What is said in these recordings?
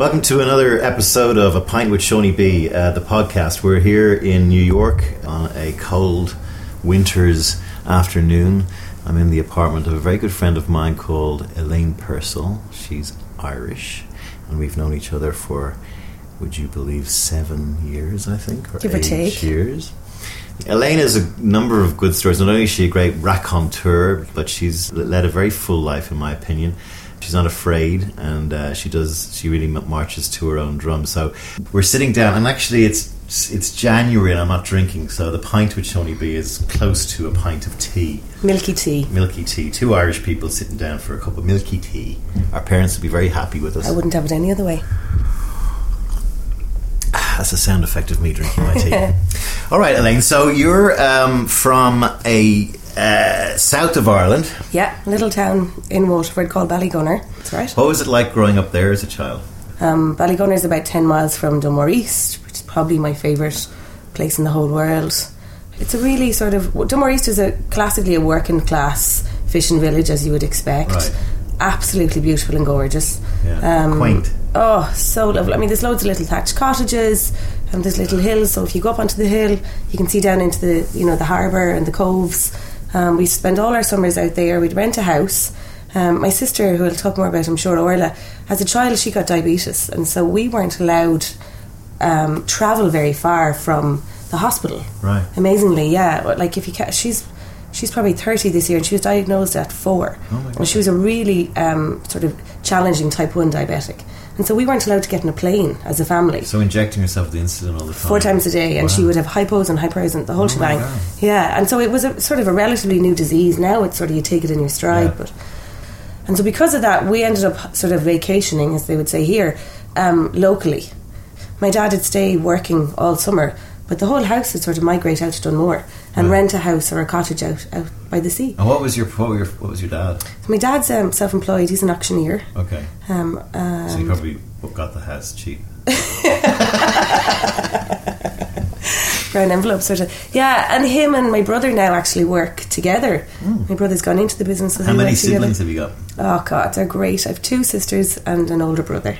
Welcome to another episode of A Pint with Seaniebee, uh, the podcast. We're here in New York on a cold winter's afternoon. I'm in the apartment of a very good friend of mine called Elaine Purcell. She's Irish, and we've known each other for, would you believe, seven years, I think, or Give or eight take. years. Elaine has a number of good stories. Not only is she a great raconteur, but she's led a very full life, in my opinion. She's not afraid, and uh, she does. She really marches to her own drum. So we're sitting down, and actually, it's it's January, and I'm not drinking. So the pint with Seaniebee is close to a pint of tea, Milky tea. milky tea. Two Irish people sitting down for a cup of milky tea. Our parents would be very happy with us. I wouldn't have it any other way. That's the sound effect of me drinking my tea. All right, Elaine. So you're um, from a uh, south of Ireland. Yeah, little town in Waterford called Ballygunner. That's right. What was it like growing up there as a child? Um, Ballygunner is about 10 miles from Dunmore East, which is probably my favourite place in the whole world. It's a really sort of. Dunmore East is a classically a working class fishing village, as you would expect. Right. Absolutely beautiful and gorgeous. Yeah. Quaint. Oh, so lovely. I mean, there's loads of little thatched cottages and there's little hills. So if you go up onto the hill, you can see down into the, you know, the harbour and the coves. Um, we spend all our summers out there. We'd rent a house. Um, my sister, who I'll talk more about, I'm sure, Orla, as a child, she got diabetes. And so we weren't allowed um, travel very far from the hospital. Right. Amazingly, yeah. Like if you ca- she's she's probably thirty this year, and she was diagnosed at four, Oh my and she was a really um, sort of challenging type one diabetic, and so we weren't allowed to get in a plane as a family. So injecting yourself with insulin all the time. Four times a day, and she would have hypos and hypers and the whole Oh shebang. Yeah, and so it was a sort of a relatively new disease. Now it's sort of you take it in your stride, Yeah. but and so because of that, we ended up sort of vacationing, as they would say here, um, locally. My dad would stay working all summer, but the whole house would sort of migrate out to Dunmore and rent a house or a cottage out, out by the sea. And what was your what, your, what was your dad? So my dad's um, self-employed; he's an auctioneer. Okay. Um, So you um, probably got the house cheap. brown envelope sort of. Yeah, and him and my brother now actually work together. My brother's gone into the business. How many work together. siblings have you got? Oh God, they're great. I have two sisters and an older brother.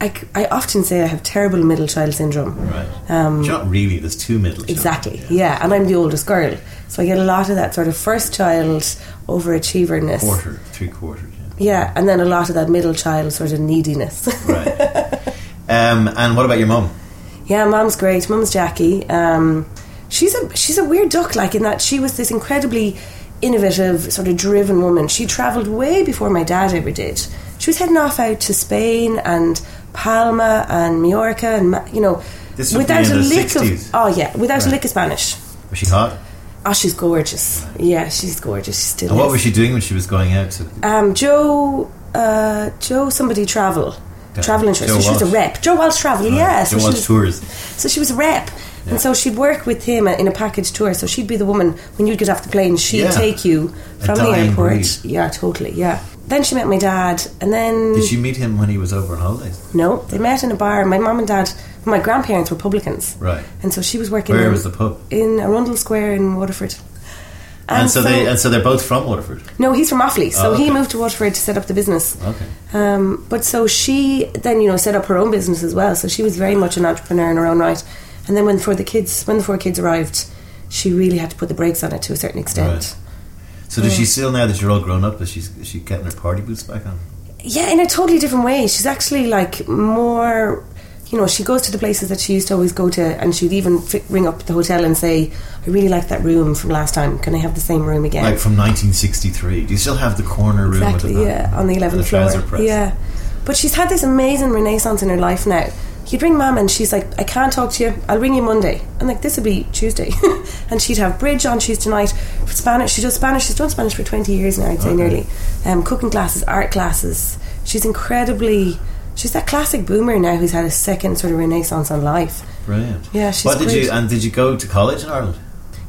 I, I often say I have terrible middle child syndrome. Right. Um, not really. There's two middle. children. Exactly, yeah. and I'm the oldest girl, so I get a lot of that sort of first child overachieverness. Quarter, three quarters. Yeah. Yeah, and then a lot of that middle child sort of neediness. Right. um, and what about your mum? yeah, mom's great. Mom's Jackie. Um, she's a she's a weird duck, like in that she was this incredibly innovative, sort of driven woman. She travelled way before my dad ever did. She was heading off out to Spain and Palma and Majorca and you know This without a lick 60s. of oh yeah, without a lick of Spanish. Was she hot? Oh, she's gorgeous. Yeah, she's gorgeous. She still And what is. was she doing when she was going out to? Um, Joe, uh, Joe, somebody travel, Okay. travel insurance. So she was a rep. Joe Walsh travel, yeah. So Joe she Walsh was, tours. so she was a rep, and so she'd work with him in a package tour. So she'd be the woman when you'd get off the plane. She'd Yeah. take you from the airport. breed. Yeah, totally. Yeah. Then she met my dad, and then Did she meet him when he was over on holidays? no, they met in a bar. My mom and dad, my grandparents were publicans, Right. and so she was working. Where in, was the pub? In Arundel Square in Waterford. And, so, they and so they're both from Waterford. No, he's from Offaly, so Oh, he moved to Waterford to set up the business. Okay. Um, but so she then you know set up her own business as well. So she was very much an entrepreneur in her own right. And then when for the kids, when the four kids arrived, she really had to put the brakes on it to a certain extent. Right. So does she mm. still now that you're all grown up? Is she is she getting her party boots back on? Yeah, in a totally different way. She's actually like more. You know, she goes to the places that she used to always go to, and she'd even fi- ring up the hotel and say, "I really like that room from last time. Can I have the same room again?" Like from 1963. Do you still have the corner room Exactly, with the yeah, on the 11th the floor. press? Yeah. But she's had this amazing renaissance in her life now. You'd ring mum and she's like, I can't talk to you, I'll ring you Monday. And like, this would be Tuesday. and she'd have bridge on Tuesday night, Spanish, she does Spanish, she's done Spanish for 20 years now, I'd say Okay. nearly. Um, cooking classes, art classes. She's incredibly, she's that classic boomer now who's had a second sort of renaissance on life. Brilliant. Yeah, she's What did great. you and did you go to college in Ireland?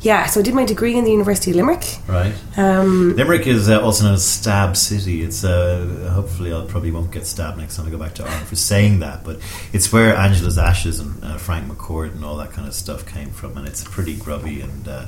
Yeah, so I did my degree in the University of Limerick. Right. Um, Limerick is uh, also known as Stab City. It's uh, hopefully I probably won't get stabbed next time I go back to Ireland for saying that, but it's where Angela's Ashes and uh, Frank McCourt and all that kind of stuff came from, and it's a pretty grubby and uh,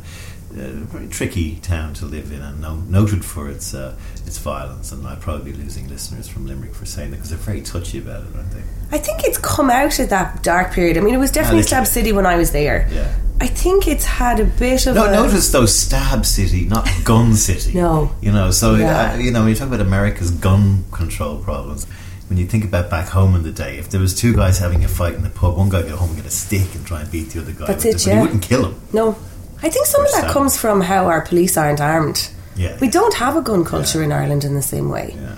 a very tricky town to live in and no, noted for its uh, its violence. And I'd probably be losing listeners from Limerick for saying that because they're very touchy about it, aren't they? I think it's come out of that dark period. I mean, it was definitely little Stab. City when I was there. Yeah. I think it's had a bit of No, a. notice though, Stab City, not Gun City. No. you know. So Yeah. uh, you know, when you talk about America's gun control problems, when you think about back home in the day, if there was two guys having a fight in the pub, one guy go home and get a stick and try and beat the other guy. That's it, but yeah. he wouldn't kill him. No. I think some of that stab. comes from how our police aren't armed. Yeah. We don't have a gun culture in Ireland in the same way. Yeah.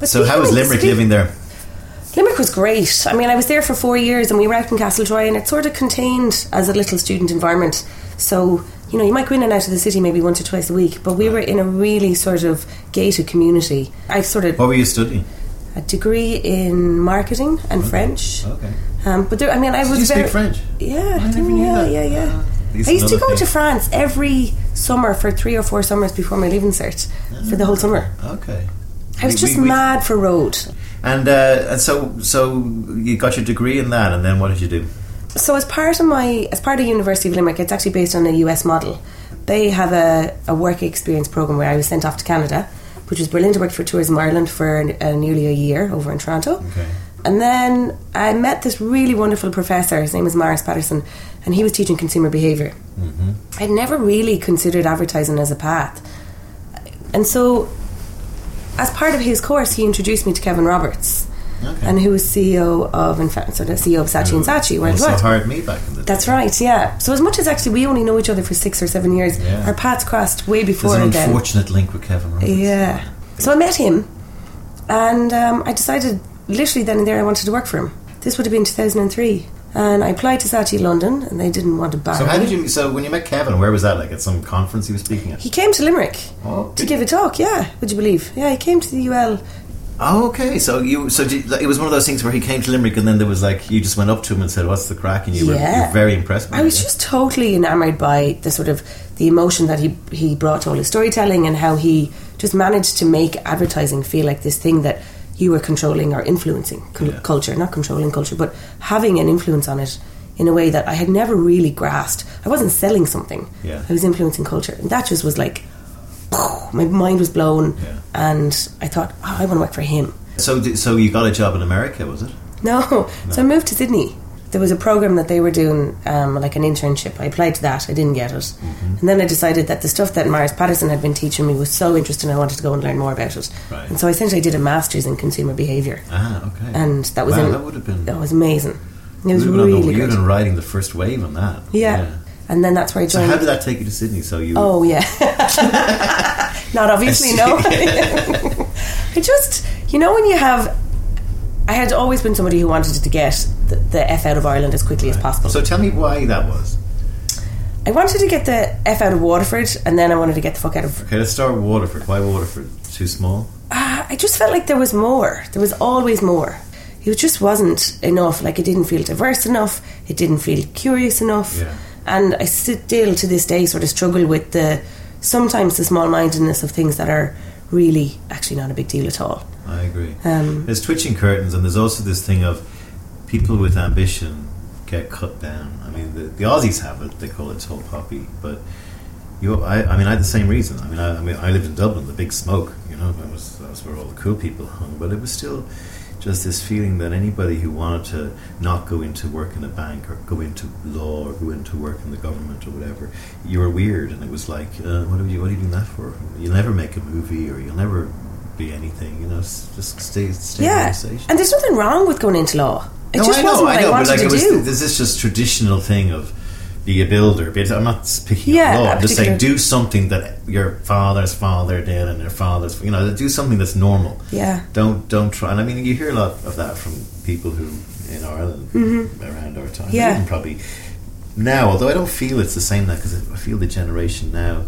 But So how was Limerick speak- living there? Limerick was great. I mean, I was there for four years and we were out in Castletroy and it sort of contained as a little student environment. So, you know, you might go in and out of the city maybe once or twice a week, but we were in a really sort of gated community. I sort of What were you studying? a degree in marketing and French. Okay. Um, but there, I mean, I was Did you very, speak French? Yeah, I never knew yeah, that. yeah, yeah. Ah, these I used to go to. France every summer for three or four summers before my leaving cert for the whole summer. Okay. I was We- just we- mad for road. And uh, and so so you got your degree in that, and then what did you do? So as part of my as part of University of Limerick, it's actually based on a US model. They have a, a work experience program where I was sent off to Canada, which was brilliant. I worked for Tourism Ireland for uh, nearly a year over in Toronto. Okay. And then I met this really wonderful professor. His name was Maris Patterson, and he was teaching consumer behavior I'd never really considered advertising as a path. And so, as part of his course, he introduced me to Kevin Roberts, Okay. and who was CEO of, in fact, sort of CEO of Saatchi and Saatchi Also worldwide. hired me back in the That's day. right, yeah. So as much as actually we only know each other for six or seven years, Yeah. our paths crossed way before There's an then. unfortunate link with Kevin Roberts. Yeah. So I met him, and um, I decided literally then and there I wanted to work for him. This would have been 2003. And I applied to Saatchi London, and they didn't want to bar So how did you? So when you met Kevin, where was that? Like at some conference he was speaking at? He came to Limerick Oh, to give a talk. Yeah, would you believe? Yeah, he came to the UL. Oh, okay. So you, so did, like, it was one of those things where he came to Limerick, and then there was like you just went up to him and said, "What's the crack?" And you were, Yeah. you were very impressed. By I was just totally enamored by the sort of the emotion that he he brought to all his storytelling and how he just managed to make advertising feel like this thing that you were controlling or influencing Yeah. culture, not controlling culture, but having an influence on it in a way that I had never really grasped. I wasn't selling something. Yeah. I was influencing culture, and that just was like my mind was blown, Yeah. and I thought, oh, I want to work for him. So, so you got a job in America, was it? No. So I moved to Sydney. There was a program that they were doing, um, like an internship. I applied to that. I didn't get it. And then I decided that the stuff that Maris Patterson had been teaching me was so interesting. I wanted to go and learn more about it. Right. And so essentially, I did a master's in consumer behaviour. Ah, okay. And that was wow, in, that would have been. that was amazing. It was you would have been on the- really good. have been riding the first wave on that. Yeah. And then that's where I So how did that take you to Sydney? So you. Oh yeah. Not obviously, no. I just, you know, when you have, I had always been somebody who wanted to get the, the f out of Ireland as quickly as possible. So tell me why that was. I wanted to get the f out of Waterford, and then I wanted to get the fuck out of. Okay, let's start with Waterford. Why Waterford? Too small. Ah, I just felt like there was more. There was always more. It just wasn't enough. Like it didn't feel diverse enough. It didn't feel curious enough. Yeah. And I still, to this day, sort of struggle with the sometimes the small mindedness of things that are really actually not a big deal at all. I agree. Um, there's twitching curtains, and there's also this thing of people with ambition get cut down. I mean, the, the Aussies have it; they call it tall poppy. But you, I, I mean, I had the same reason. I mean, I, I mean, I lived in Dublin, the big smoke. You know, that was that was where all the cool people hung. But it was still just this feeling that anybody who wanted to not go into work in a bank or go into law or go into work in the government or whatever, you were weird. And it was like, uh, what are you, what are you doing that for? You'll never make a movie, or you'll never be anything. You know, just stay, stay yeah. And there's nothing wrong with going into law. It No, just I know, wasn't what I I, know, wanted but like to it was, do. there's this just traditional thing of be a builder. I'm not picking Yeah, on law. I'm just saying do something that your father's father did and their father's. You know, do something that's normal. yeah. Don't don't try. And I mean, you hear a lot of that from people who in Ireland around our time. Mm-hmm. Yeah. Even probably now, although I don't feel it's the same now because I feel the generation now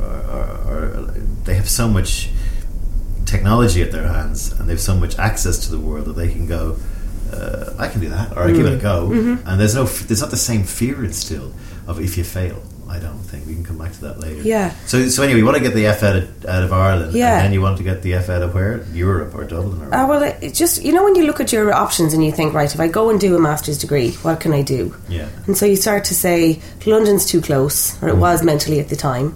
are, are, are they have so much technology at their hands and they have so much access to the world that they can go. Uh, I can do that, or I give it a go, Mm-hmm. and there's no, there's not the same fear instilled of if you fail. I don't think we can come back to that later. Yeah. So so anyway, you want to get the F out of, out of Ireland, Yeah. and then you want to get the F out of where Europe or Dublin or Uh, well, it, just you know when you look at your options and you think, right, if I go and do a master's degree, what can I do? yeah. And so you start to say London's too close, or it was mentally at the time.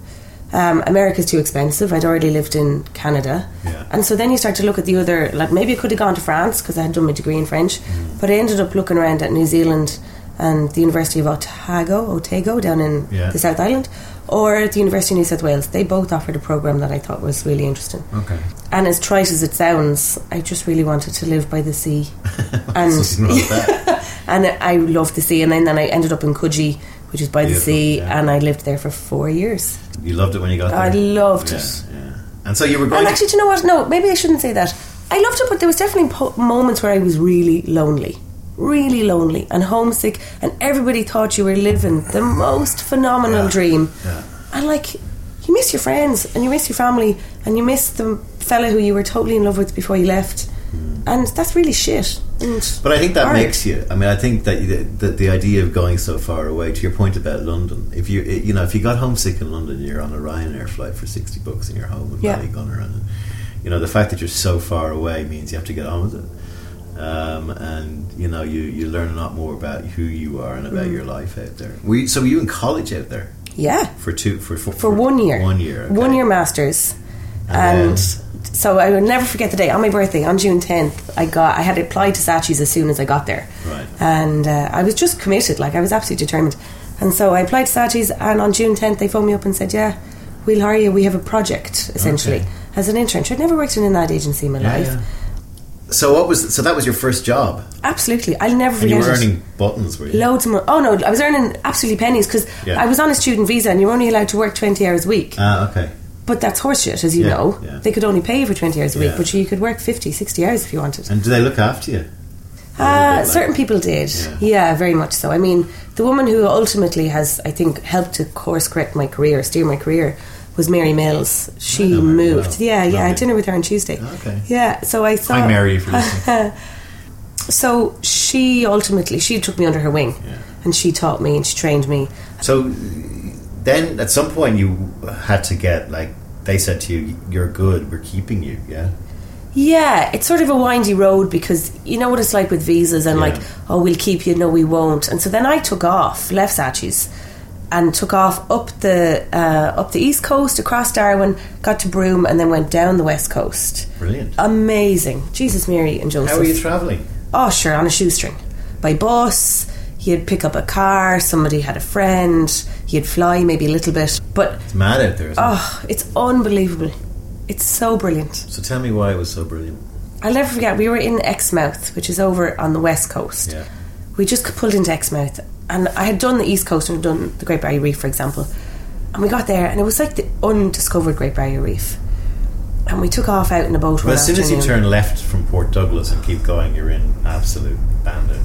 Um, America's too expensive. I'd already lived in Canada, Yeah. and so then you start to look at the other. Like maybe I could have gone to France because I had done my degree in French, but I ended up looking around at New Zealand and the University of Otago, Otago down in Yeah. the South Island, or the University of New South Wales. They both offered a program that I thought was really interesting. Okay. And as trite as it sounds, I just really wanted to live by the sea, and Something wrong with that. and I loved the sea. And then, then I ended up in Coogee, which is by the sea, yeah. and I lived there for four years. You loved it when you got there. I loved yeah, it. Yeah. And so you were going. And actually, do you know what? No, maybe I shouldn't say that. I loved it, but there was definitely po- moments where I was really lonely, really lonely and homesick, and everybody thought you were living the most phenomenal Yeah. dream. Yeah. And like, you miss your friends, and you miss your family, and you miss the fella who you were totally in love with before you left, and that's really shit. And. But I think that hard. makes you. I mean, I think that you, that the idea of going so far away. To your point about London, if you you know if you got homesick in London, you're on a Ryanair flight for sixty bucks, and you're home in Yeah. Ballygunner, and you know the fact that you're so far away means you have to get on with it. Um, and you know you, you learn a lot more about who you are and about Mm. your life out there. Were you, so were you in college out there yeah, for two for for, for one year. One year. okay. One year masters. And so I will never forget the day on my birthday on June 10th. I got I had applied to Saatchi's as soon as I got there. Right. And uh, I was just committed, like I was absolutely determined. And so I applied to Saatchi's and on June 10th they phoned me up and said, "Yeah, we'll hire you. We have a project essentially Okay. as an intern." I'd never worked in an ad agency in my Yeah, life. yeah. So what was so that was your first job, Absolutely. I'll never and you were it. earning buttons, were you? Loads more. Oh no, I was earning absolutely pennies because Yeah. I was on a student visa and you're only allowed to work 20 hours a week. Ah, okay. But that's horseshit, as you Yeah, know. yeah. They could only pay you for 20 hours a week, but you could work 50, 60 hours if you wanted. And do they look after you? Uh, bit like- certain people did. Yeah. Yeah. very much so. I mean, the woman who ultimately has, I think, helped to course correct my career, steer my career, was Mary Mills. She Mary moved. well. Yeah, yeah. I had dinner with her on Tuesday. Okay. Yeah, so I saw. Hi, Mary, if you're listening. So she ultimately, she took me under her wing. Yeah. And she taught me and she trained me. So then, at some point, you had to get like they said to you, "You're good. We're keeping you." Yeah. Yeah, it's sort of a windy road because you know what it's like with visas and Yeah. like, oh, we'll keep you, no, we won't. And so then I took off, left Saatchi's, and took off up the uh, up the east coast, across Darwin, got to Broome, and then went down the west coast. Brilliant. Amazing, Jesus, Mary, and Joseph. How are you traveling? Oh, sure, on a shoestring. By bus, you'd pick up a car, somebody had a friend, you'd fly maybe a little bit. But, It's mad out there. Isn't it? oh, it's unbelievable. It's so brilliant. So tell me why it was so brilliant. I'll never forget, we were in Exmouth, which is over on the west coast. Yeah. We just pulled into Exmouth, and I had done the east coast and done the Great Barrier Reef, for example. And we got there, and it was like the undiscovered Great Barrier Reef. And we took off out in a boat. As soon as you turn left from Port Douglas and keep going, you're in absolute bandit.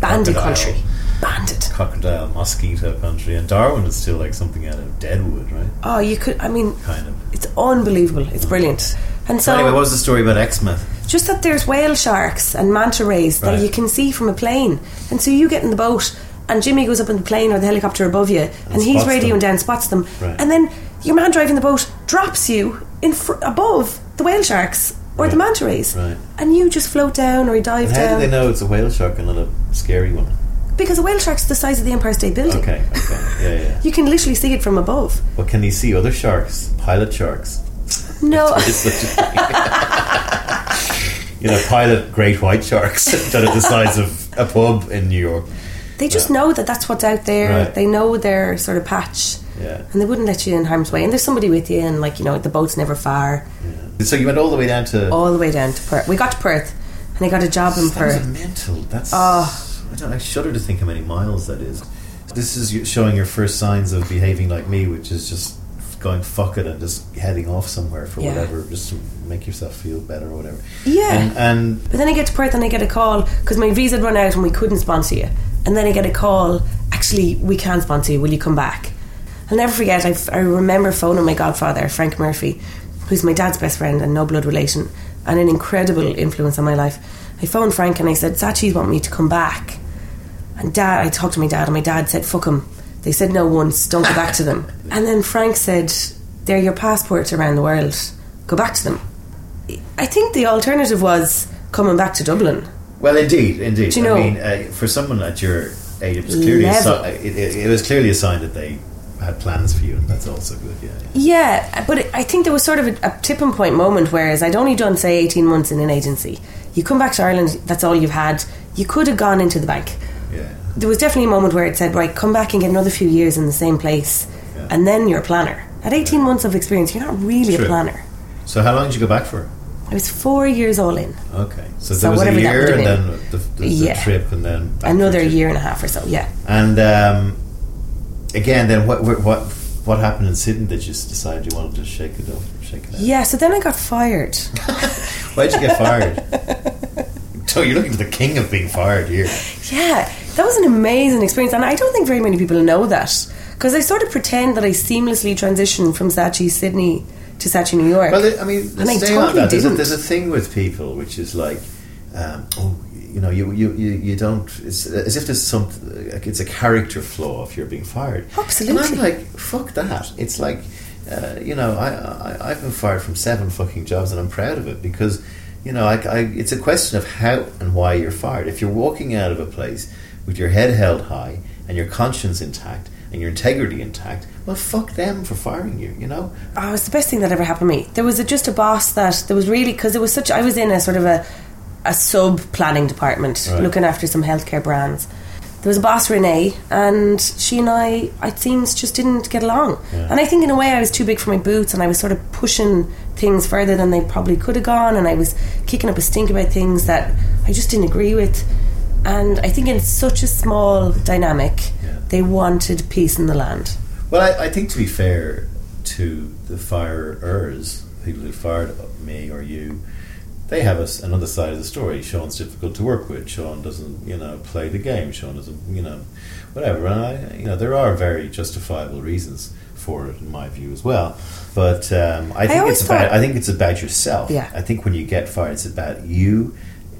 bandit country, bandit. Crocodile, mosquito country, and Darwin is still like something out of Deadwood, right? Oh, you could. I mean, Kind of. it's unbelievable. It's uh-huh. brilliant. And so, anyway, what was the story about Exmouth? just that there's whale sharks and manta rays Right. that you can see from a plane. And so you get in the boat, and Jimmy goes up in the plane or the helicopter above you, and, he's radioing them. down, spots them, Right. and then your man driving the boat drops you in fr- above the whale sharks or the manta rays, Right. and you just float down or you dive And how down do they know it's a whale shark and not a scary one? Because a whale shark's the size of the Empire State Building. Okay, okay, yeah, yeah. You can literally see it from above. But can you see other sharks? Pilot sharks? No, It's such a you know, pilot great white sharks that are the size of a pub in New York. they just know that that's what's out there. Right. They know their sort of patch. Yeah. And they wouldn't let you in harm's way. And there's somebody with you, and like, you know, the boat's never far. So you went all the way down to. All the way down to Perth. We got to Perth, and I got a job in Perth. mental. That's. Oh. I, don't, I shudder to think how many miles that is. This is showing your first signs of behaving like me, which is just going fuck it and just heading off somewhere for Yeah. whatever, just to make yourself feel better or whatever. Yeah. And, and But then I get to Perth and I get a call because my visa had run out and we couldn't sponsor you. And then I get a call, actually, we can sponsor you. Will you come back? I'll never forget, I, I remember phoning my godfather, Frank Murphy, who's my dad's best friend and no blood relation, and an incredible influence on my life. I phoned Frank and I said, Saatchi's want me to come back. And dad, I talked to my dad, and my dad said, fuck him. They said no once, don't go back to them. And then Frank said, they're your passports around the world, go back to them. I think the alternative was coming back to Dublin. Well, indeed, indeed. Do you know- I mean, uh, for someone at your age, it was clearly a si- it, it, it was clearly a sign that they had plans for you, and that's also good. Yeah. yeah. Yeah, but it, I think there was sort of a, a tipping point moment. Whereas I'd only done say eighteen months in an agency. You come back to Ireland, that's all you've had. You could have gone into the bank. There was definitely a moment where it said, "Right, come back and get another few years in the same place, Yeah. and then you're a planner." At eighteen months of experience, you're not really True. a planner. So, how long did you go back for? I was four years all in, Okay, so, So there was a year and then the, the, the Yeah. trip, and then another year and a half or so. Yeah. And um, again, then what what what what happened in Sydney that you just decided you wanted to shake it up, shake it out? Yeah, so then I got fired. Why'd you get fired? so you're looking to the king of being fired here. Yeah, that was an amazing experience, and I don't think very many people know that because I sort of pretend that I seamlessly transitioned from Saatchi Sydney to Saatchi New York. Well, I mean, And I totally that. There's a, there's a thing with people which is like, um, oh, you know, you, you, you, you don't. It's as if there's some. Like it's a character flaw if you're being fired. Absolutely. And I'm like, fuck that. It's like, uh, you know, I, I I've been fired from seven fucking jobs, and I'm proud of it because, you know, I, I it's a question of how and why you're fired. If you're walking out of a place with your head held high and your conscience intact and your integrity intact, well, fuck them for firing you. You know. Oh, it was the best thing that ever happened to me. There was a, just a boss that there was really because it was such. I was in a sort of a a sub planning department Right. looking after some healthcare brands. There was a boss Renee, and she and I, it seems, just didn't get along. Yeah. And I think in a way I was too big for my boots, and I was sort of pushing things further than they probably could have gone, and I was kicking up a stink about things that I just didn't agree with. And I think in such a small dynamic, Yeah. they wanted peace in the land. Well, I, I think to be fair to the firers, people who fired me or you, they have a another side of the story. Sean's difficult to work with. Sean doesn't, you know, play the game. Sean doesn't, you know, whatever. And I, you know, there are very justifiable reasons for it, in my view, as well. But um, I think always it's about. I think it's about yourself. Yeah. I think when you get fired, it's about you.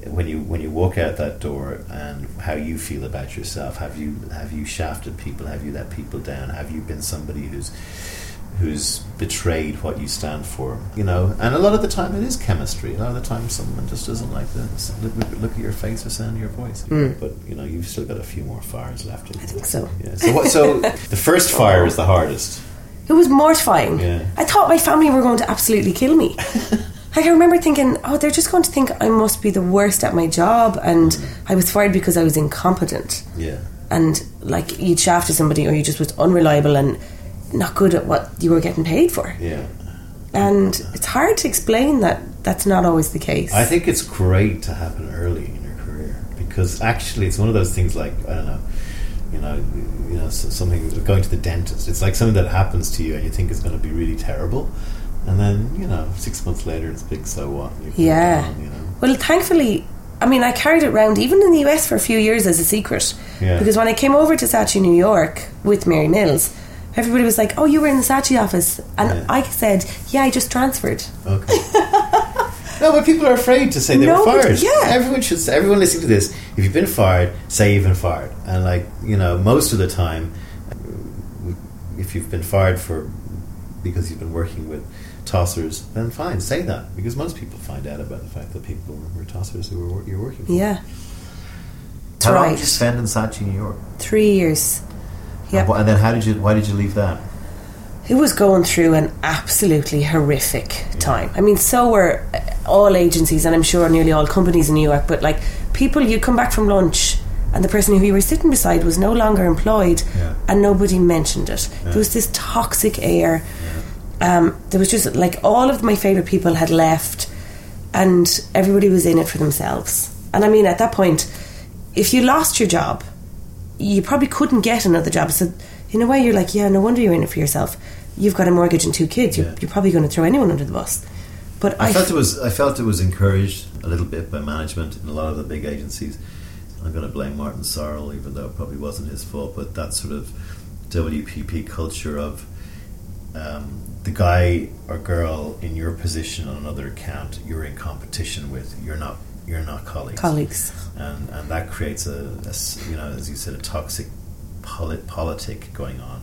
When you when you walk out that door and how you feel about yourself, have you have you shafted people? Have you let people down? Have you been somebody who's who's betrayed what you stand for? You know, and a lot of the time it is chemistry. A lot of the time someone just doesn't like the look, at your face or sound of your voice. Hmm. But you know, you've still got a few more fires left. in I you. think so. Yeah. So what? So the first fire is the hardest. It was mortifying. Yeah. I thought my family were going to absolutely kill me. like I remember thinking, oh, they're just going to think I must be the worst at my job, and mm-hmm. I was fired because I was incompetent, Yeah. and like you'd shafted somebody, or you just was unreliable and not good at what you were getting paid for. Yeah. And it's hard to explain that that's not always the case. I think it's great to happen early in your career because actually it's one of those things like I don't know, you know, you know something going to the dentist. It's like something that happens to you and you think is going to be really terrible, and then you know six months later it's big. So what? Yeah. on, you know. Well, thankfully, I mean, I carried it around even in the US for a few years as a secret. Yeah. Because when I came over to Saatchi, New York with Mary Mills, everybody was like, oh, you were in the Saatchi office. And Yeah. I said, yeah, I just transferred. Okay. no, but people are afraid to say they No, were but- fired. yeah. Everyone should. say- Everyone listening to this, if you've been fired, say you've been fired. And like you know, most of the time, if you've been fired for because you've been working with tossers, then fine, say that because most people find out about the fact that people were tossers who were you're working for. Yeah. That's How long right. did you spend in Saatchi, New York? Three years. And, and then how did you? Why did you leave that? It was going through an absolutely horrific time. I mean, so were uh, all agencies, and I'm sure nearly all companies in New York. But like people, you come back from lunch, and the person who you were sitting beside was no longer employed, Yeah. and nobody mentioned it. Yeah. There was this toxic air. Um, there was just like all of my favorite people had left, and everybody was in it for themselves. And I mean, at that point, if you lost your job, you probably couldn't get another job. So in a way, you're like, yeah, no wonder you're in it for yourself. You've got a mortgage and two kids. You're, Yeah. you're probably going to throw anyone under the bus. But I I, felt it was I felt it was encouraged a little bit by management in a lot of the big agencies. I'm going to blame Martin Sorrell, even though it probably wasn't his fault. But that sort of WPP culture of um, the guy or girl in your position on another account, you're in competition with. You're not. You're not colleagues. colleagues. and and that creates a you know as you said a toxic polit- politic going on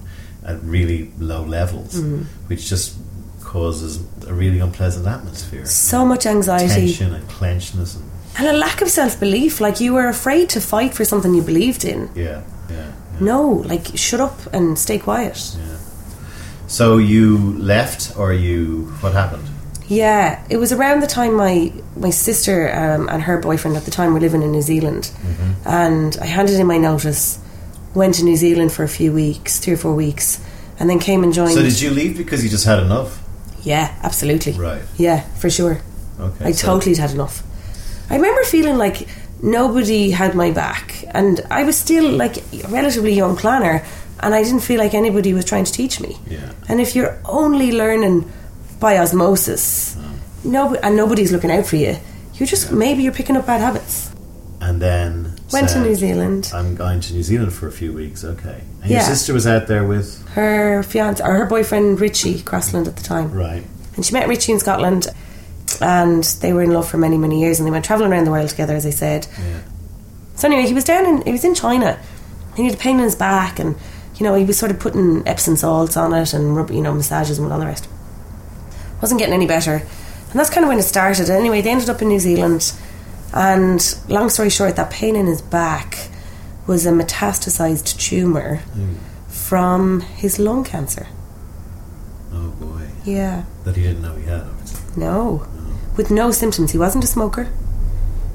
at really low levels, Mm. which just causes a really unpleasant atmosphere. So much anxiety tension and clenchness and and a lack of self belief. Like you were afraid to fight for something you believed in. yeah, yeah. yeah. No, like shut up and stay quiet. Yeah. So you left, or you? What happened? Yeah, it was around the time my my sister um, and her boyfriend at the time were living in New Zealand, and I handed in my notice, went to New Zealand for a few weeks, three or four weeks, and then came and joined. So did you leave because you just had enough? Yeah, absolutely. Right. Yeah, for sure. Okay. I so- totally had enough. I remember feeling like nobody had my back, and I was still like a relatively young planner, and I didn't feel like anybody was trying to teach me. Yeah. And if you're only learning by osmosis, no, and nobody's looking out for you, you're just maybe you're picking up bad habits. And then Went to New Zealand. I'm going to New Zealand for a few weeks. Okay. And Yeah. your sister was out there with Her fiance or her boyfriend Richie Crossland at the time. right. And she met Richie in Scotland, and they were in love for many, many years, and they went traveling around the world together, as I said. Yeah. So anyway, he was down in he was in China. He had a pain in his back, and you know he was sort of putting Epsom salts on it and rub, you know massages and all the rest. Wasn't getting any better, and that's kind of when it started. Anyway, they ended up in New Zealand, and long story short, that pain in his back was a metastasized tumor from his lung cancer. Oh boy. Yeah, That he didn't know he had. obviously. no, with no symptoms. He wasn't a smoker.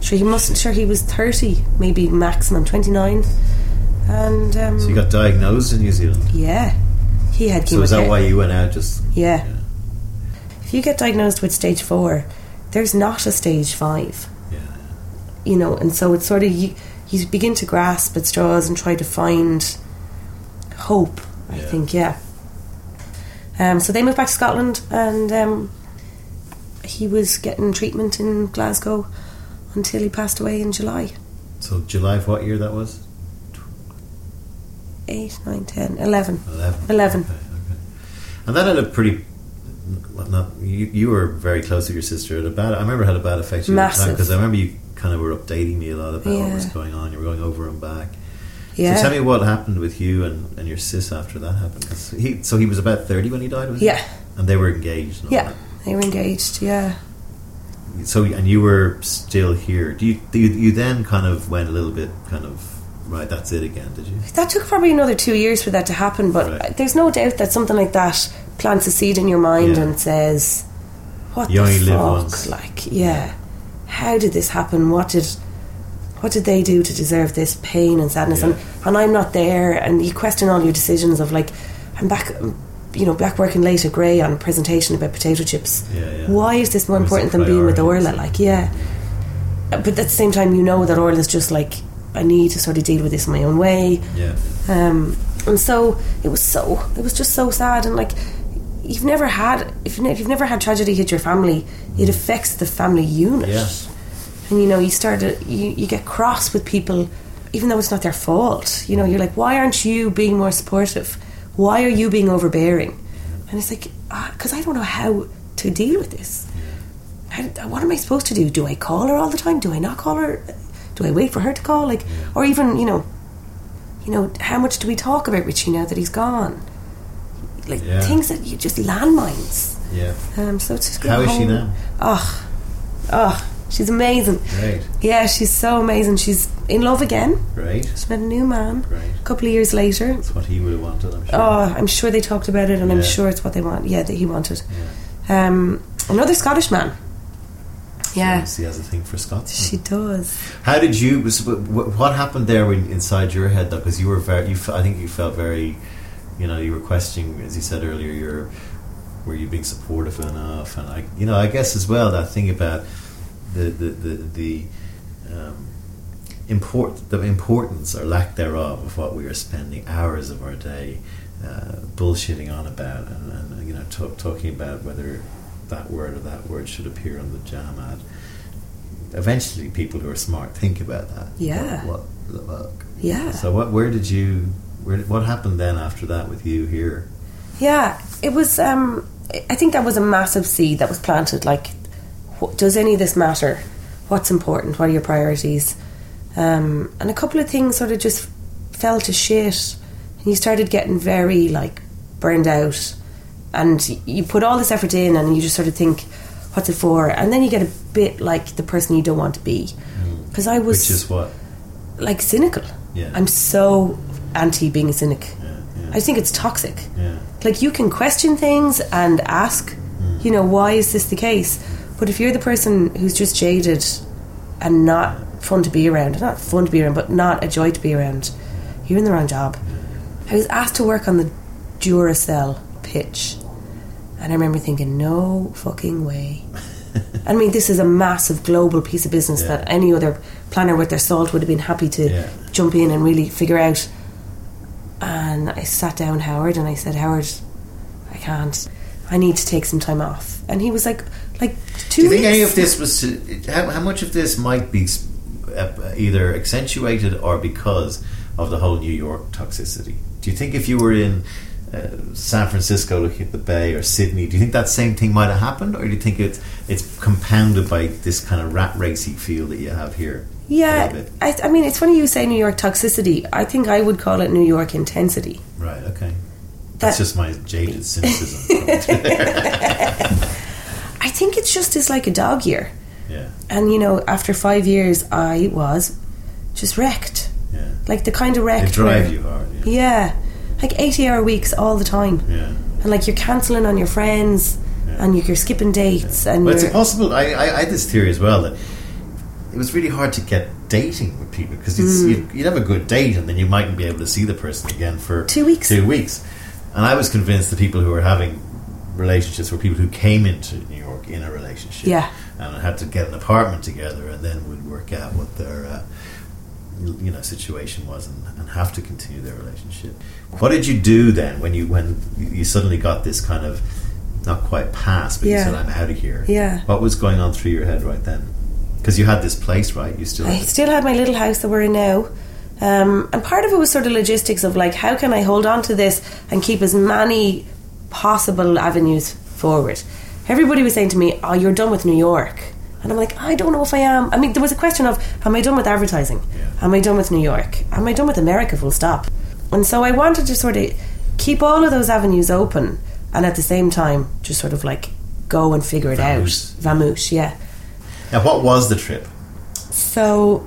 Sure, he must. Sure, he was thirty, maybe maximum twenty nine, and um, So you got diagnosed in New Zealand. Yeah. He had So is that why you went out? Just Yeah. If you get diagnosed with stage four, there's not a stage five. yeah. You know, and so it's sort of you, you begin to grasp at straws and try to find hope. I Yeah. think, yeah. Um, so they moved back to Scotland, and um, he was getting treatment in Glasgow until he passed away in July. So July of what year that was? 8, 9, 10, 11. Eleven. 11. Okay, okay. And that had a pretty. Well, Not you. You were very close to your sister. Had a bad. I remember it had a bad effect on you Massive. because I remember you kind of were updating me a lot about what was going on. You were going over and back. Yeah. So tell me what happened with you and, and your sis after that happened. 'Cause he, so he was about thirty when he died, was he? Yeah. And they were engaged. Yeah. They were engaged, yeah. So and you were still here. Do you, do you you then kind of went a little bit kind of right? That's it again. Did you? That took probably another two years for that to happen, but Right. there's no doubt that something like that plants a seed in your mind Yeah. and says, "What You the fuck?" Like, yeah, how did this happen? What did what did they do to deserve this pain and sadness? And and I'm not there, and you question all your decisions of like, I'm back. You know, back working late at Grey on a presentation about potato chips. Yeah, yeah. Why is this more important than being with? Orla? Like, yeah. But at the same time, you know that Orla's just like, I need to sort of deal with this in my own way. Yeah. Um, and so it was so it was just so sad and like you've never had if, if you've never had tragedy hit your family it affects the family unit. Yeah. and you know you start to you, you get cross with people even though it's not their fault. You know you're like why aren't you being more supportive? Why are you being overbearing? And it's like ah, because I don't know how to deal with this. How, what am I supposed to do? Do I call her all the time? Do I not call her? Do I wait for her to call? Like or even you know you know, how much do we talk about Richie now that he's gone? Like Yeah. things that you just landmines. Yeah. Um, so it's just How is she now? Oh, oh, she's amazing. Great. Yeah, she's so amazing. She's in love again. Right. She met a new man. Great. A couple of years later. That's what he would have wanted. I'm sure. Oh, I'm sure they talked about it, and I'm sure it's what they want. Yeah, that he wanted. Yeah. Um, another Scottish man. Yeah, She has a thing for Scots. she does. How did you? was- What happened there when inside your head though? Because you were very. You, I think you felt very. You know, you were questioning, as you said earlier. Your were you being supportive enough? And I, you know, I guess as well that thing about the the the, the um, import the importance or lack thereof of what we are spending hours of our day uh, bullshitting on about, and, and you know, talk, talking about whether that word or that word should appear on the jam ad eventually people who are smart think about that. Yeah. What, what, what- Yeah. so what? Where did you? Where? What happened then after that with you here? Yeah, it was. Um, I think that was a massive seed that was planted. Like, wh- does any of this matter? What's important? What are your priorities? Um, and a couple of things sort of just fell to shit and you started getting very like burned out, and you put all this effort in, and you just sort of think, "What's it for?" And then you get a bit like the person you don't want to be, because I was Which is what? like cynical. Yeah. I'm so anti being a cynic. Yeah, yeah. I think it's toxic. yeah. Like you can question things and ask, mm. you know, why is this the case? But if you're the person who's just jaded and not fun to be around, not fun to be around, but not a joy to be around, you're in the wrong job. I was asked to work on the Duracell pitch, and I remember thinking, no fucking way. I mean, this is a massive global piece of business Yeah. that any other planner with their salt would have been happy to Yeah. jump in and really figure out. And I sat down Howard and I said, Howard, I can't. I need to take some time off. And he was like, like two Do you think weeks. any of this was to, how, how much of this might be uh, either accentuated or because of the whole New York toxicity? Do you think if you were in uh, San Francisco looking at the Bay or Sydney, do you think that same thing might have happened, or do you think it's it's compounded by this kind of rat racy feel that you have here? Yeah. I, I mean, it's funny you say New York toxicity. I think I would call it New York intensity. Right. Okay. That's That- just my jaded cynicism. coming through there. I think it's just as like a dog year. yeah. And you know, after five years, I was just wrecked. Yeah. Like the kind of They wrecked. drive where- you hard. Yeah. Yeah, like eighty-hour weeks all the time. Yeah. and like you're cancelling on your friends Yeah. and you're skipping dates and But it's you're, possible. I, I, I had this theory as well that it was really hard to get dating with people because Mm. you'd, you'd have a good date and then you mightn't be able to see the person again for Two weeks. Two weeks, and I was convinced the people who were having relationships were people who came into New York in a relationship, Yeah. and had to get an apartment together and then would work out what their uh, you know situation was and, and have to continue their relationship. What did you do then when you when you suddenly got this kind of not quite pass, but you said I'm out of here. Yeah. What was going on through your head right then? Because you had this place, right? You still. I Had still had my little house that we're in now. Um, and part of it was sort of logistics of like, how can I hold on to this and keep as many possible avenues forward? Everybody was saying to me, Oh, you're done with New York. And I'm like, I don't know if I am. I mean, there was a question of, Am I done with advertising? Yeah. Am I done with New York? Am I done with America? Full stop. And so I wanted to sort of keep all of those avenues open and at the same time just sort of like go and figure it out. Vamoose, yeah. Now, what was the trip? So,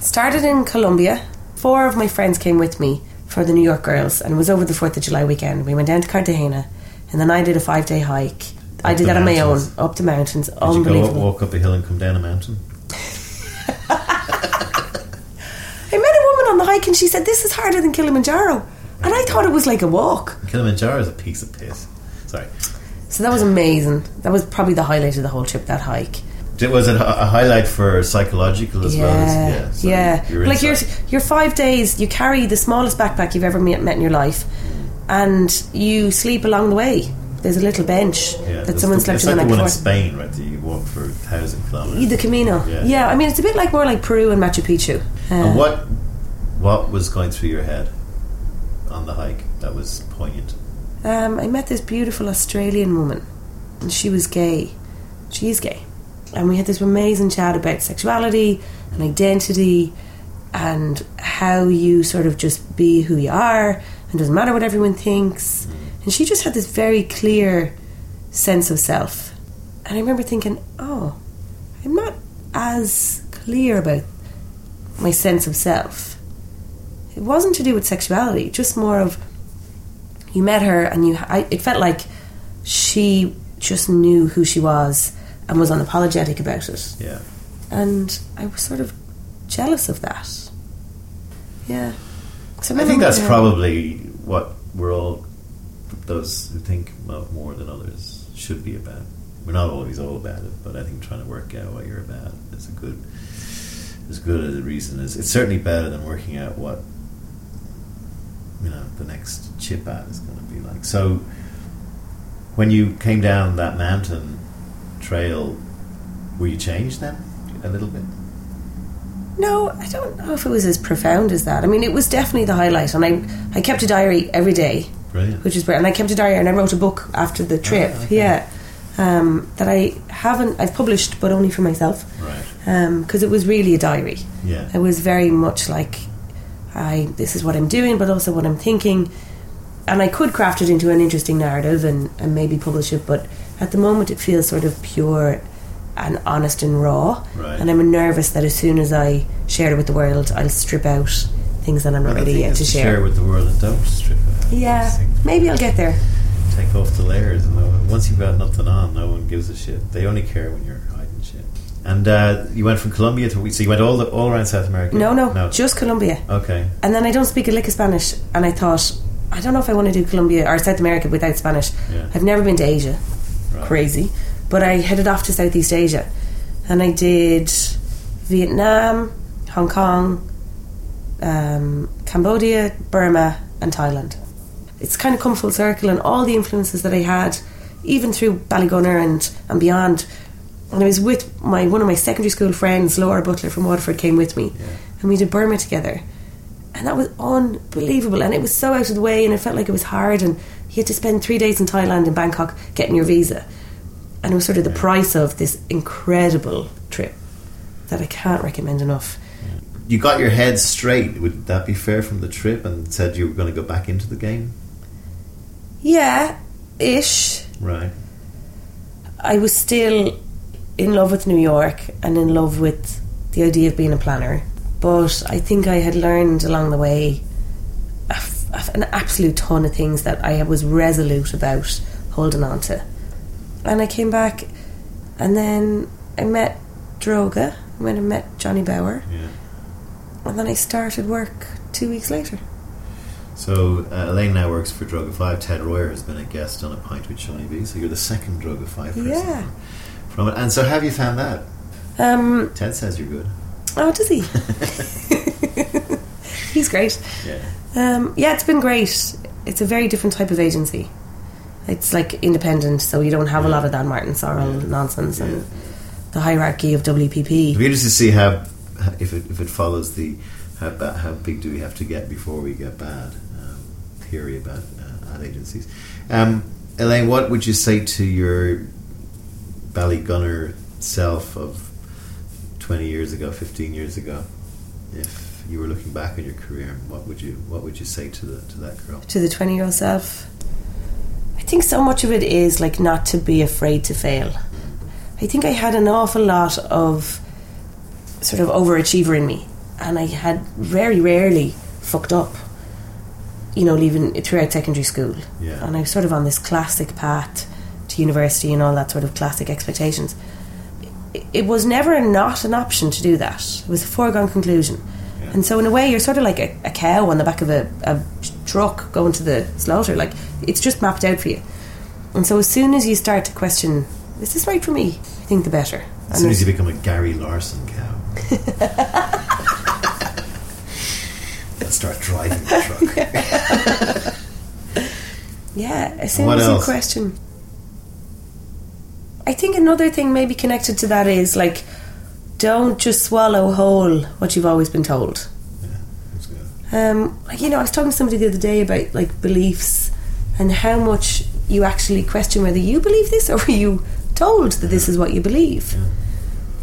started in Colombia. Four of my friends came with me for the New York Girls, and it was over the Fourth of July weekend. We went down to Cartagena, and then I did a five day hike. I did that on my own, mountains. up the mountains. Did you go Unbelievable. walk up a hill and come down a mountain? I met a woman on the hike, and she said, "This is harder than Kilimanjaro," and I thought it was like a walk. Kilimanjaro is a piece of piss. Sorry. So that was amazing. That was probably the highlight of the whole trip. That hike. Did- Was it a a highlight for psychological as yeah, well as yeah. so your like you're you're five days. You carry the smallest backpack you've ever met, met in your life, and you sleep along the way. There's a little bench Yeah, that it's someone the, slept it's in like the the one in. Spain, right? That you walk for a thousand kilometers. The Camino. Yeah. Yeah. I mean it's a bit like more like Peru and Machu Picchu. Uh, and what what was going through your head on the hike that was poignant? Um, I met this beautiful Australian woman, and she was gay. She's gay, and we had this amazing chat about sexuality and identity, and how you sort of just be who you are, and doesn't matter what everyone thinks. And she just had this very clear sense of self, and I remember thinking, oh, I'm not as clear about my sense of self. It wasn't to do with sexuality, just more of you met her and you I, it felt like she just knew who she was and was unapologetic about it Yeah. and I was sort of jealous of that yeah so I think that's probably what we're all those who think mo- more than others should be about. We're not always all about it, but I think trying to work out what you're about is a good as good as a reason as it's certainly better than working out what you know the next chip ad is going to be like. So when you came down that mountain trail, were you changed then a little bit? no I don't know if it was as profound as that I mean it was definitely the highlight and I, I kept a diary every day Brilliant. which is brilliant. And I kept a diary and I wrote a book after the trip. Ah, okay. Yeah, um, that I haven't. I've published, but only for myself. Right. Because it was really a diary. Yeah. It was very much like I this is what I'm doing, but also what I'm thinking. And I could craft it into an interesting narrative and, and maybe publish it, but at the moment it feels sort of pure and honest and raw. Right. And I'm nervous that as soon as I share it with the world, I'll strip out things that I'm not ready yet to to share. with the world and don't strip out. Yeah, maybe I'll get there. take off the layers. And no, once you've got nothing on, no one gives a shit. They only care when you're hiding shit. And uh, you went from Colombia to so you went all the, all around South America. No, no, no. just Colombia. okay. And then I don't speak a lick of Spanish, and I thought, I don't know if I want to do Colombia or South America without Spanish. Yeah. I've never been to Asia, Right. crazy, but I headed off to Southeast Asia, and I did Vietnam, Hong Kong, um, Cambodia, Burma, and Thailand. It's kind of come full circle, and all the influences that I had, even through Ballygunner and and beyond. And I was with my one of my secondary school friends, Laura Butler from Waterford, came with me, Yeah. and we did Burma together and that was unbelievable and it was so out of the way and it felt like it was hard and you had to spend three days in thailand in bangkok getting your visa and it was sort of the price of this incredible trip that i can't recommend enough You got your head straight. Would that be fair from the trip? And said you were going to go back into the game. Yeah ish Right. i was still in love with new york and in love with the idea of being a planner but i think i had learned along the way a f- a f- an absolute ton of things that i was resolute about holding on to and I came back, and then I met Droga. I went and met Jonny Bauer, Yeah. and then I started work two weeks later. So uh, Elaine now works for Droga5. Ted Royer has been a guest on a pint with Seaniebee. So you're the second Droga5 person Yeah. from it. And so, have you found that? Um, Ted says you're good. oh, does he? He's great. Yeah. Um, yeah, it's been great. It's a very different type of agency. It's like independent, so you don't have a lot of Dan Martin Sorrell Yeah. nonsense Yeah. and the hierarchy of It'll WPP. be interesting to see how if it if it follows the how ba- how big do we have to get before we get bad theory about uh, ad agencies. Um, Elaine, what would you say to your Ballygunner self of twenty years ago, fifteen years ago, if you were looking back on your career? What would you what would you say to the to that girl? to the 20 year old self i think so much of it is like not to be afraid to fail i think i had an awful lot of sort of overachiever in me and i had very rarely fucked up you know leaving throughout secondary school. Yeah. and i was sort of on this classic path to university and all that sort of classic expectations. It, it was never not an option to do that. It was a foregone conclusion. Yeah. and so in a way you're sort of like a, a cow on the back of a, a truck going to the slaughter. Like it's just mapped out for you. And so as soon as you start to question is this right for me? I think the better. As And soon as you become a Gary Larson cow. start driving the truck. yeah soon What else? question I think another thing maybe connected to that is like don't just swallow whole what you've always been told Yeah, that's good. Um, like you know, I was talking to somebody the other day about like beliefs and how much you actually question whether you believe this or were you told that this is what you believe. Yeah.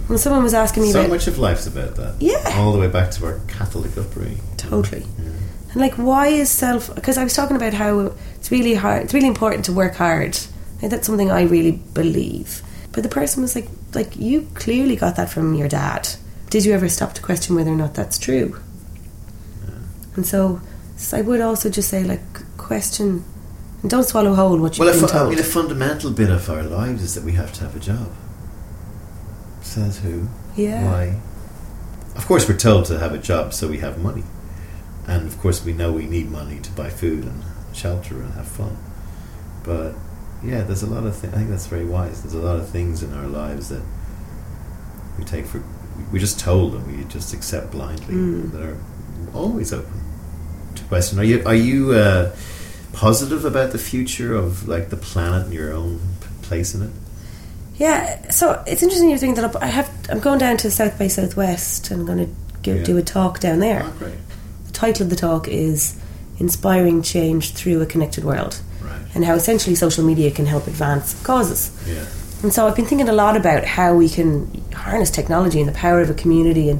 And someone was asking me So about much of life's about that. Yeah. All the way back to our Catholic upbringing. totally, Yeah. and like why is self? Because I was talking about how it's really hard. It's really important to work hard. Like, that's something I really believe. But the person was like, like you clearly got that from your dad. Did you ever stop to question whether or not that's true? And so, so I would also just say like question and don't swallow whole what you've Well, been fu- I mean, a fundamental bit of our lives is that we have to have a job. Says who? Yeah. Why? Of course, we're told to have a job so we have money. And of course, we know we need money to buy food and shelter and have fun. But yeah, there's a lot of things. I think that's very wise. There's a lot of things in our lives that we take for. We just told them. We just accept blindly Mm. that are always open to question. Are you are you uh, positive about the future of like the planet and your own place in it? Yeah, so it's interesting you're bringing that up. I have I'm going down to South by Southwest and I'm going to give, Yeah. do a talk down there. Oh. The title of the talk is "Inspiring Change Through a Connected World," Right. and how essentially social media can help advance causes. Yeah. And so I've been thinking a lot about how we can harness technology and the power of a community and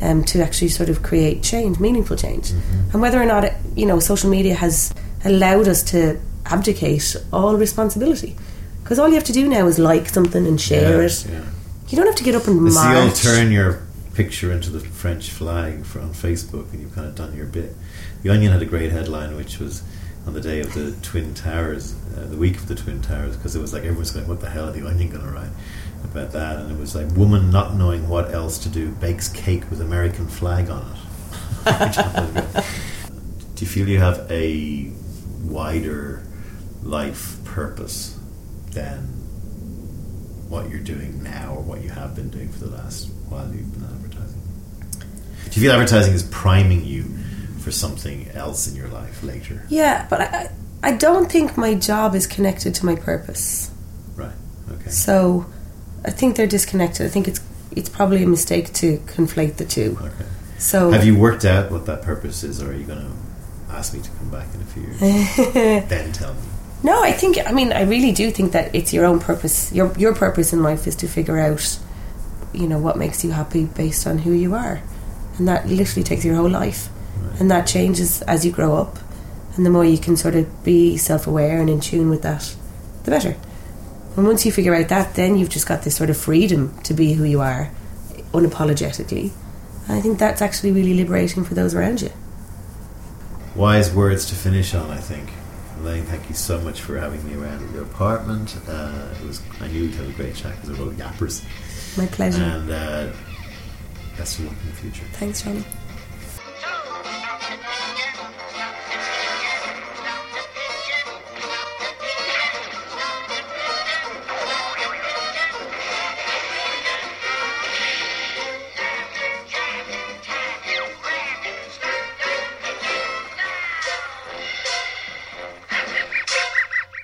um, to actually sort of create change, meaningful change. And whether or not, it, you know, social media has allowed us to abdicate all responsibility. Because all you have to do now is like something and share Yeah, it. yeah. You don't have to get up and It's the old turn your picture into the French flag for, on Facebook, and you've kind of done your bit. The Onion had a great headline, which was on the day of the Twin Towers, uh, the week of the Twin Towers, because it was like everyone's going, "What the hell are the Onion going to write about that?" And it was like, "Woman not knowing what else to do bakes cake with American flag on it." Which I thought was great. do you feel you have a wider life purpose than what you're doing now or what you have been doing for the last while you've been advertising? Do you feel advertising is priming you for something else in your life later? Yeah, but I, I don't think my job is connected to my purpose. Right. Okay. So I think they're disconnected. I think it's it's probably a mistake to conflate the two. Okay. So Have you worked out what that purpose is, or are you going to ask me to come back in a few years? then tell me. No, I think I mean I really do think that it's your own purpose. Your your purpose in life is to figure out, you know, what makes you happy based on who you are, and that literally takes your whole life, and that changes as you grow up, and the more you can sort of be self aware and in tune with that, the better. And once you figure out that, then you've just got this sort of freedom to be who you are, unapologetically. And I think that's actually really liberating for those around you. Wise words to finish on, I think. Elaine, thank you so much for having me around at your apartment. Uh, it was I knew we'd have a great chat because we're both yappers. My pleasure. And uh, best of luck in the future. Thanks, Johnny.